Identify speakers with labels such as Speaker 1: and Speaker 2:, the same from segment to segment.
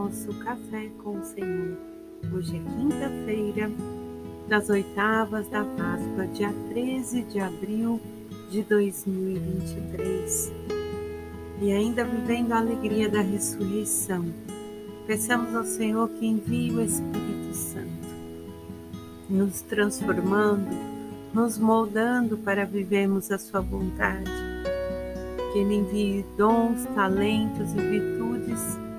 Speaker 1: nosso Café com o Senhor. Hoje é quinta-feira, das oitavas da Páscoa, dia 13 de abril de 2023. E ainda vivendo a alegria da ressurreição, peçamos ao Senhor que envie o Espírito Santo, nos transformando, nos moldando para vivermos a Sua vontade. Que Ele envie dons, talentos e virtudes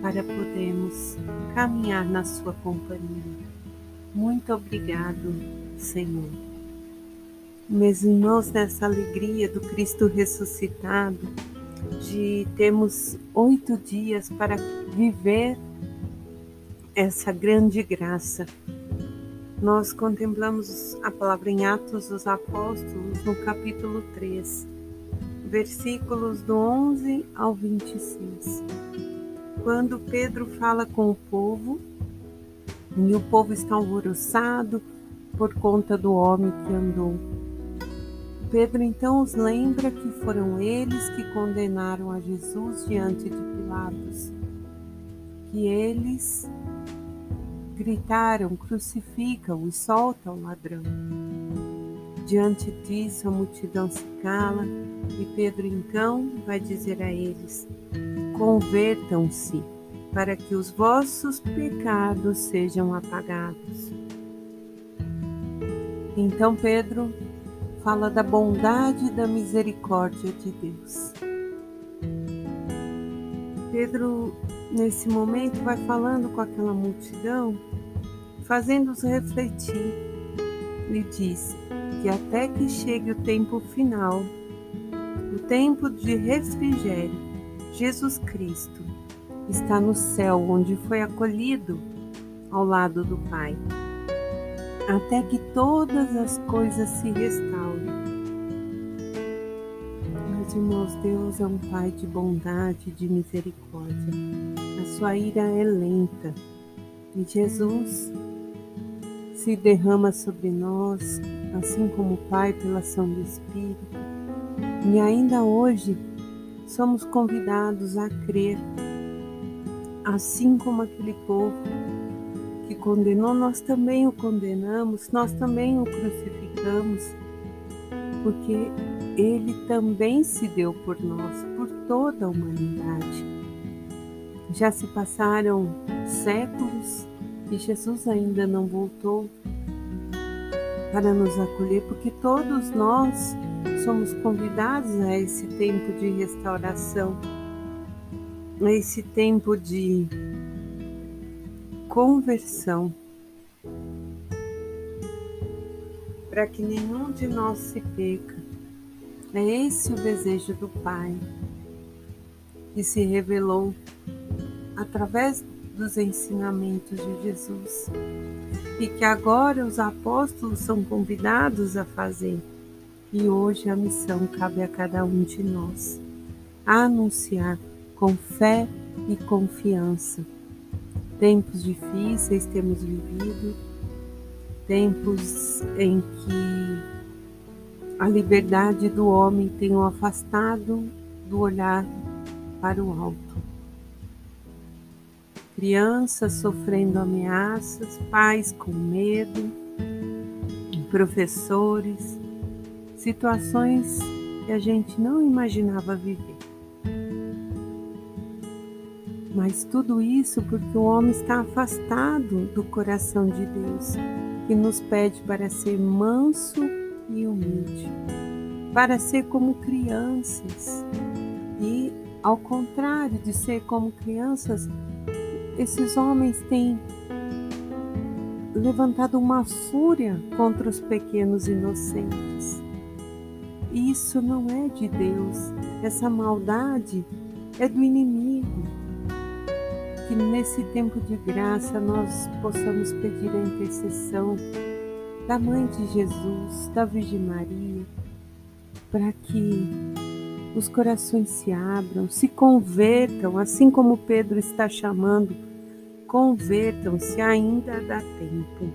Speaker 1: para podermos caminhar na Sua companhia. Muito obrigado, Senhor. Mesmo nessa alegria do Cristo ressuscitado, de termos oito dias para viver essa grande graça. Nós contemplamos a palavra em Atos dos Apóstolos, no capítulo 3, versículos do 11 ao 26 quando Pedro fala com o povo e o povo está alvoroçado por conta do homem que andou. Pedro então os lembra que foram eles que condenaram a Jesus diante de Pilatos, que eles gritaram: crucifica-o e solta o ladrão. Diante disso, a multidão se cala e Pedro então vai dizer a eles: Convertam-se, para que os vossos pecados sejam apagados. Então Pedro fala da bondade e da misericórdia de Deus. Pedro, nesse momento, vai falando com aquela multidão, fazendo-os refletir. Lhe diz que até que chegue o tempo final, o tempo de refrigério, Jesus Cristo está no céu, onde foi acolhido ao lado do Pai, até que todas as coisas se restaurem. Meus irmãos, Deus é um Pai de bondade, de misericórdia. A sua ira é lenta e Jesus se derrama sobre nós, assim como o Pai, pela ação do Espírito. E ainda hoje, somos convidados a crer, assim como aquele povo que condenou, nós também o condenamos, nós também o crucificamos, porque ele também se deu por nós, por toda a humanidade. Já se passaram séculos e Jesus ainda não voltou para nos acolher, porque todos nós somos convidados a esse tempo de restauração, a esse tempo de conversão, para que nenhum de nós se perca. É esse o desejo do Pai, que se revelou através dos ensinamentos de Jesus e que agora os apóstolos são convidados a fazer. E hoje a missão cabe a cada um de nós: anunciar com fé e confiança. Tempos difíceis temos vivido, tempos em que a liberdade do homem tem o afastado do olhar para o alto. Crianças sofrendo ameaças, pais com medo, professores situações que a gente não imaginava viver. Mas tudo isso porque o homem está afastado do coração de Deus, que nos pede para ser manso e humilde, para ser como crianças. E, ao contrário de ser como crianças, esses homens têm levantado uma fúria contra os pequenos inocentes. Isso não é de Deus. Essa maldade é do inimigo. Que nesse tempo de graça nós possamos pedir a intercessão da Mãe de Jesus, da Virgem Maria, para que os corações se abram, se convertam, assim como Pedro está chamando, convertam-se, ainda dá tempo.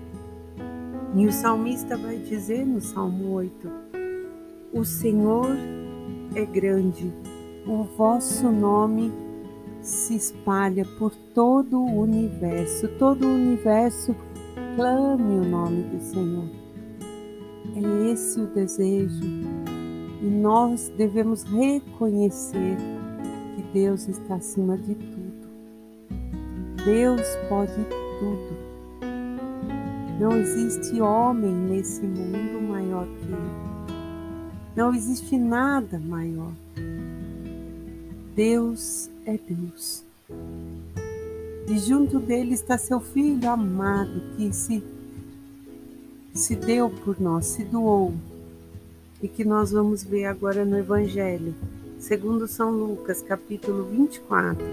Speaker 1: E o salmista vai dizer no Salmo 8: o Senhor é grande, o vosso nome se espalha por todo o universo. Todo o universo clame o nome do Senhor. É esse o desejo e nós devemos reconhecer que Deus está acima de tudo. Deus pode tudo. Não existe homem nesse mundo maior que Ele. Não existe nada maior. Deus é Deus. E junto dele está seu filho amado que se, se deu por nós, se doou. E que nós vamos ver agora no Evangelho, segundo São Lucas, capítulo 24,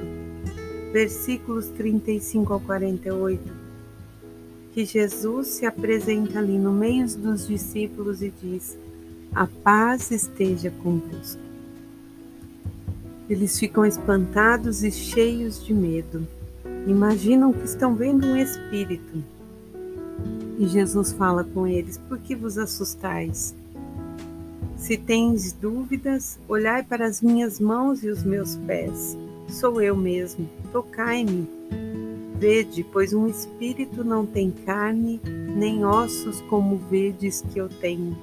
Speaker 1: versículos 35 ao 48, que Jesus se apresenta ali no meio dos discípulos e diz: A paz esteja convosco. Eles ficam espantados e cheios de medo. Imaginam que estão vendo um espírito. E Jesus fala com eles: Por que vos assustais? Se tens dúvidas, olhai para as minhas mãos e os meus pés. Sou eu mesmo, tocai-me. Vede, pois um espírito não tem carne, nem ossos como vedes que eu tenho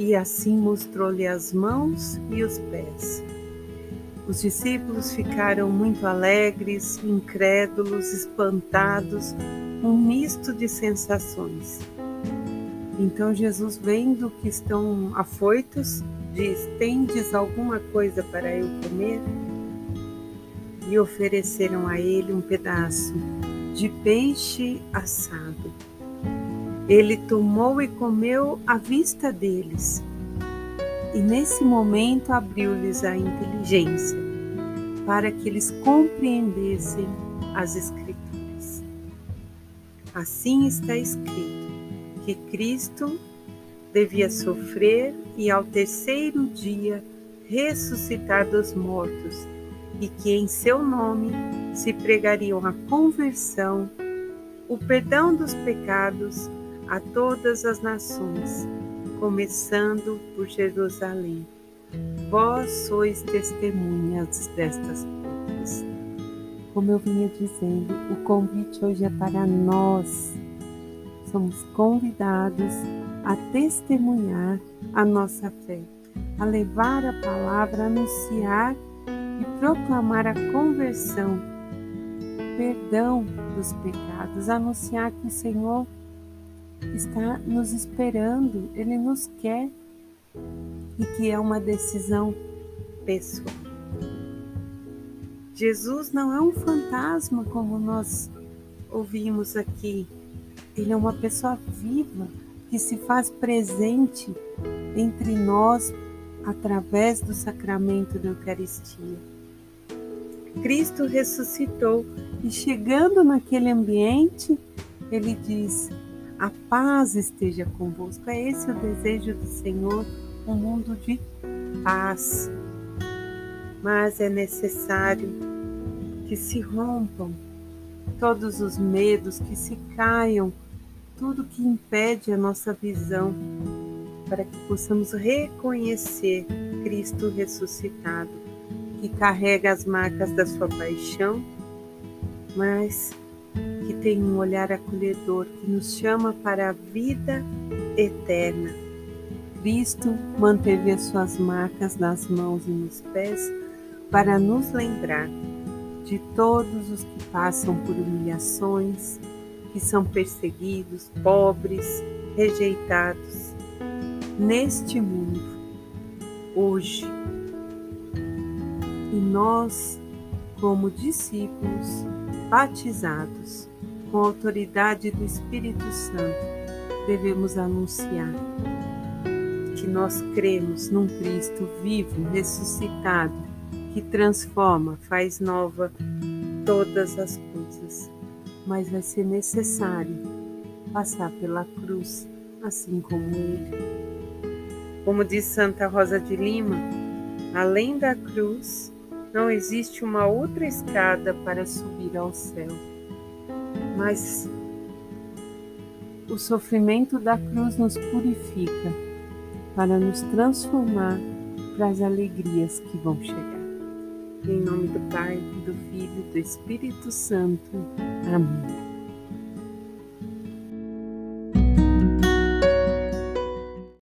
Speaker 1: e assim mostrou-lhe as mãos e os pés. Os discípulos ficaram muito alegres, incrédulos, espantados, um misto de sensações. Então Jesus, vendo que estão afoitos, diz: Tendes alguma coisa para eu comer? E ofereceram a ele um pedaço de peixe assado. Ele tomou e comeu à vista deles. E nesse momento abriu-lhes a inteligência, para que eles compreendessem as Escrituras. Assim está escrito que Cristo devia sofrer e ao terceiro dia ressuscitar dos mortos, e que em seu nome se pregariam a conversão, o perdão dos pecados a todas as nações, começando por Jerusalém. Vós sois testemunhas destas coisas. Como eu vinha dizendo, o convite hoje é para nós. Somos convidados a testemunhar a nossa fé, a levar a palavra, a anunciar e proclamar a conversão, perdão dos pecados, anunciar que o Senhor está nos esperando, Ele nos quer e que é uma decisão pessoal. Jesus não é um fantasma como nós ouvimos aqui, Ele é uma pessoa viva que se faz presente entre nós através do sacramento da Eucaristia. Cristo ressuscitou e chegando naquele ambiente, ele diz: a paz esteja convosco. É esse o desejo do Senhor, um mundo de paz. Mas é necessário que se rompam todos os medos, que se caiam tudo que impede a nossa visão, para que possamos reconhecer Cristo ressuscitado, que carrega as marcas da sua paixão, mas que tem um olhar acolhedor, que nos chama para a vida eterna. Cristo manteve as suas marcas nas mãos e nos pés para nos lembrar de todos os que passam por humilhações, que são perseguidos, pobres, rejeitados neste mundo, hoje. E nós, como discípulos, batizados com a autoridade do Espírito Santo, devemos anunciar que nós cremos num Cristo vivo, ressuscitado, que transforma, faz nova todas as coisas. Mas vai ser necessário passar pela cruz, assim como ele. Como diz Santa Rosa de Lima, além da cruz, não existe uma outra escada para subir ao céu. Mas o sofrimento da cruz nos purifica para nos transformar para as alegrias que vão chegar. Em nome do Pai, do Filho e do Espírito Santo. Amém.